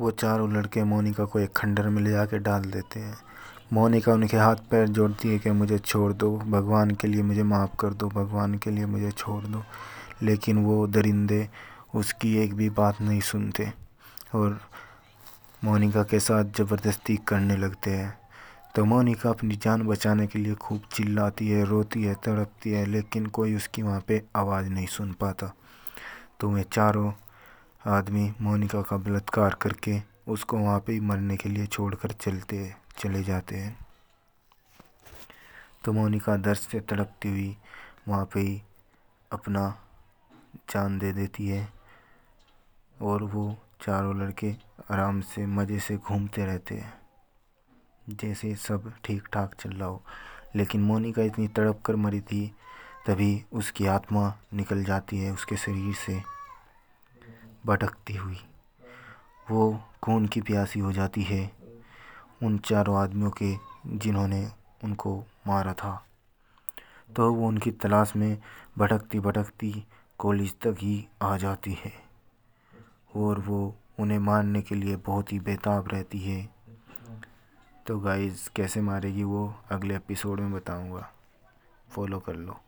वो चारों लड़के मोनिका को एक खंडर में ले जाके डाल देते हैं। मोनिका उनके हाथ पैर जोड़ती है कि मुझे छोड़ दो, भगवान के लिए मुझे माफ़ कर दो, भगवान के लिए मुझे छोड़ दो। लेकिन वो दरिंदे उसकी एक भी बात नहीं सुनते और मोनिका के साथ ज़बरदस्ती करने लगते हैं। तो मोनिका अपनी जान बचाने के लिए खूब चिल्लाती है, रोती है, तड़पती है, लेकिन कोई उसकी वहाँ पे आवाज़ नहीं सुन पाता। तो वे चारों आदमी मोनिका का बलात्कार करके उसको वहाँ पे ही मरने के लिए छोड़कर चलते, चले जाते हैं। तो मोनिका दर्द से तड़पती हुई वहाँ पे ही अपना जान दे देती है और वो चारों लड़के आराम से मज़े से घूमते रहते हैं। जैसे सब ठीक ठाक चल रहा हो। लेकिन मोनिका इतनी तड़प कर मरी थी, तभी उसकी आत्मा निकल जाती है उसके शरीर से। भटकती हुई। वो खून की प्यासी हो जाती है उन चारों आदमियों के जिन्होंने उनको मारा था। तो वो उनकी तलाश में भटकती भटकती कॉलेज तक ही आ जाती है और वो उन्हें मारने के लिए बहुत ही बेताब रहती है। तो गाइस कैसे मारेगी वो अगले एपिसोड में बताऊँगा। फॉलो कर लो।